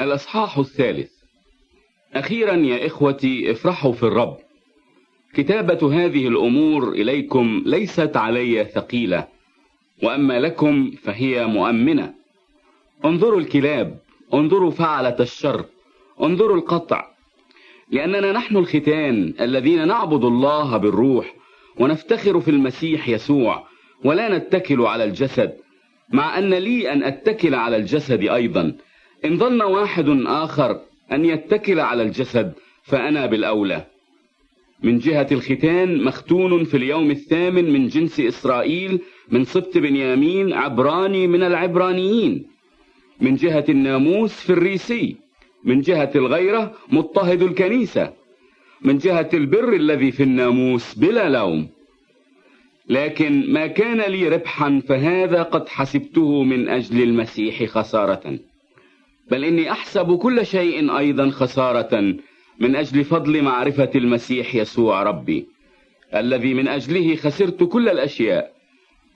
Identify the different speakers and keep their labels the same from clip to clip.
Speaker 1: الأصحاح الثالث. أخيرا يا إخوتي افرحوا في الرب. كتابة هذه الأمور إليكم ليست علي ثقيلة وأما لكم فهي مؤمنة. انظروا الكلاب انظروا فعلة الشر انظروا القطع. لأننا نحن الختان الذين نعبد الله بالروح ونفتخر في المسيح يسوع ولا نتكل على الجسد مع أن لي أن أتكل على الجسد أيضا. إن ظن واحد آخر أن يتكل على الجسد فأنا بالأولى. من جهة الختان مختون في اليوم الثامن من جنس إسرائيل من سبط بنيامين عبراني من العبرانيين. من جهة الناموس في الريسي من جهة الغيرة مضطهد الكنيسة. من جهة البر الذي في الناموس بلا لوم. لكن ما كان لي ربحا فهذا قد حسبته من أجل المسيح خسارة. بل إني أحسب كل شيء أيضا خسارة من أجل فضل معرفة المسيح يسوع ربي الذي من أجله خسرت كل الأشياء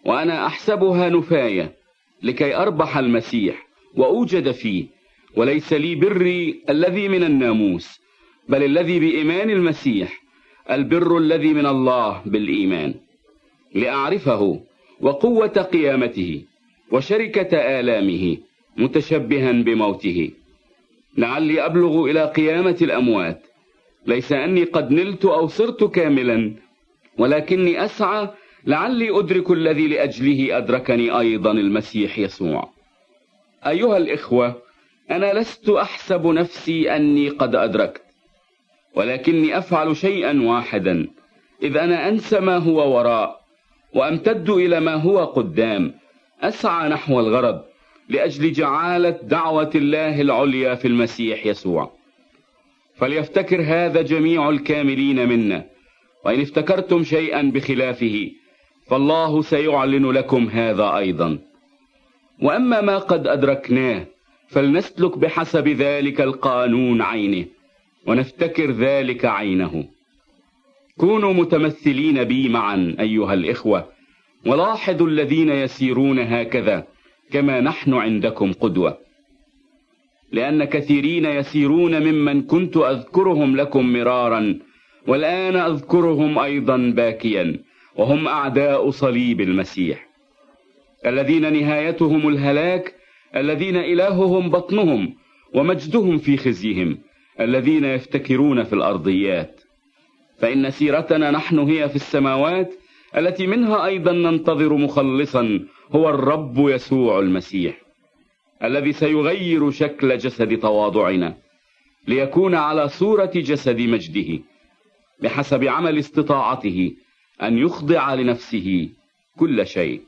Speaker 1: وأنا أحسبها نفاية لكي أربح المسيح وأوجد فيه وليس لي بري الذي من الناموس بل الذي بإيمان المسيح البر الذي من الله بالإيمان لأعرفه وقوة قيامته وشركة آلامه. متشبها بموته. لعلي أبلغ إلى قيامة الأموات. ليس أني قد نلت أو صرت كاملا ولكني أسعى لعلي أدرك الذي لأجله أدركني أيضا المسيح يسوع. أيها الإخوة أنا لست أحسب نفسي أني قد أدركت ولكني أفعل شيئا واحدا. إذ أنا أنسى ما هو وراء وأمتد إلى ما هو قدام. أسعى نحو الغرض. لأجل جعالة دعوة الله العليا في المسيح يسوع. فليفتكر هذا جميع الكاملين منا وإن افتكرتم شيئا بخلافه فالله سيعلن لكم هذا أيضا. وأما ما قد أدركناه فلنسلك بحسب ذلك القانون عينه ونفتكر ذلك عينه. كونوا متمثلين بي معا أيها الإخوة ولاحظوا الذين يسيرون هكذا كما نحن عندكم قدوة. لأن كثيرين يسيرون ممن كنت أذكرهم لكم مرارا والآن أذكرهم أيضا باكيا وهم أعداء صليب المسيح. الذين نهايتهم الهلاك الذين إلههم بطنهم ومجدهم في خزيهم الذين يفتكرون في الأرضيات. فإن سيرتنا نحن هي في السماوات التي منها أيضا ننتظر مخلصا هو الرب يسوع المسيح الذي سيغير شكل جسد تواضعنا ليكون على صورة جسد مجده بحسب عمل استطاعته أن يخضع لنفسه كل شيء.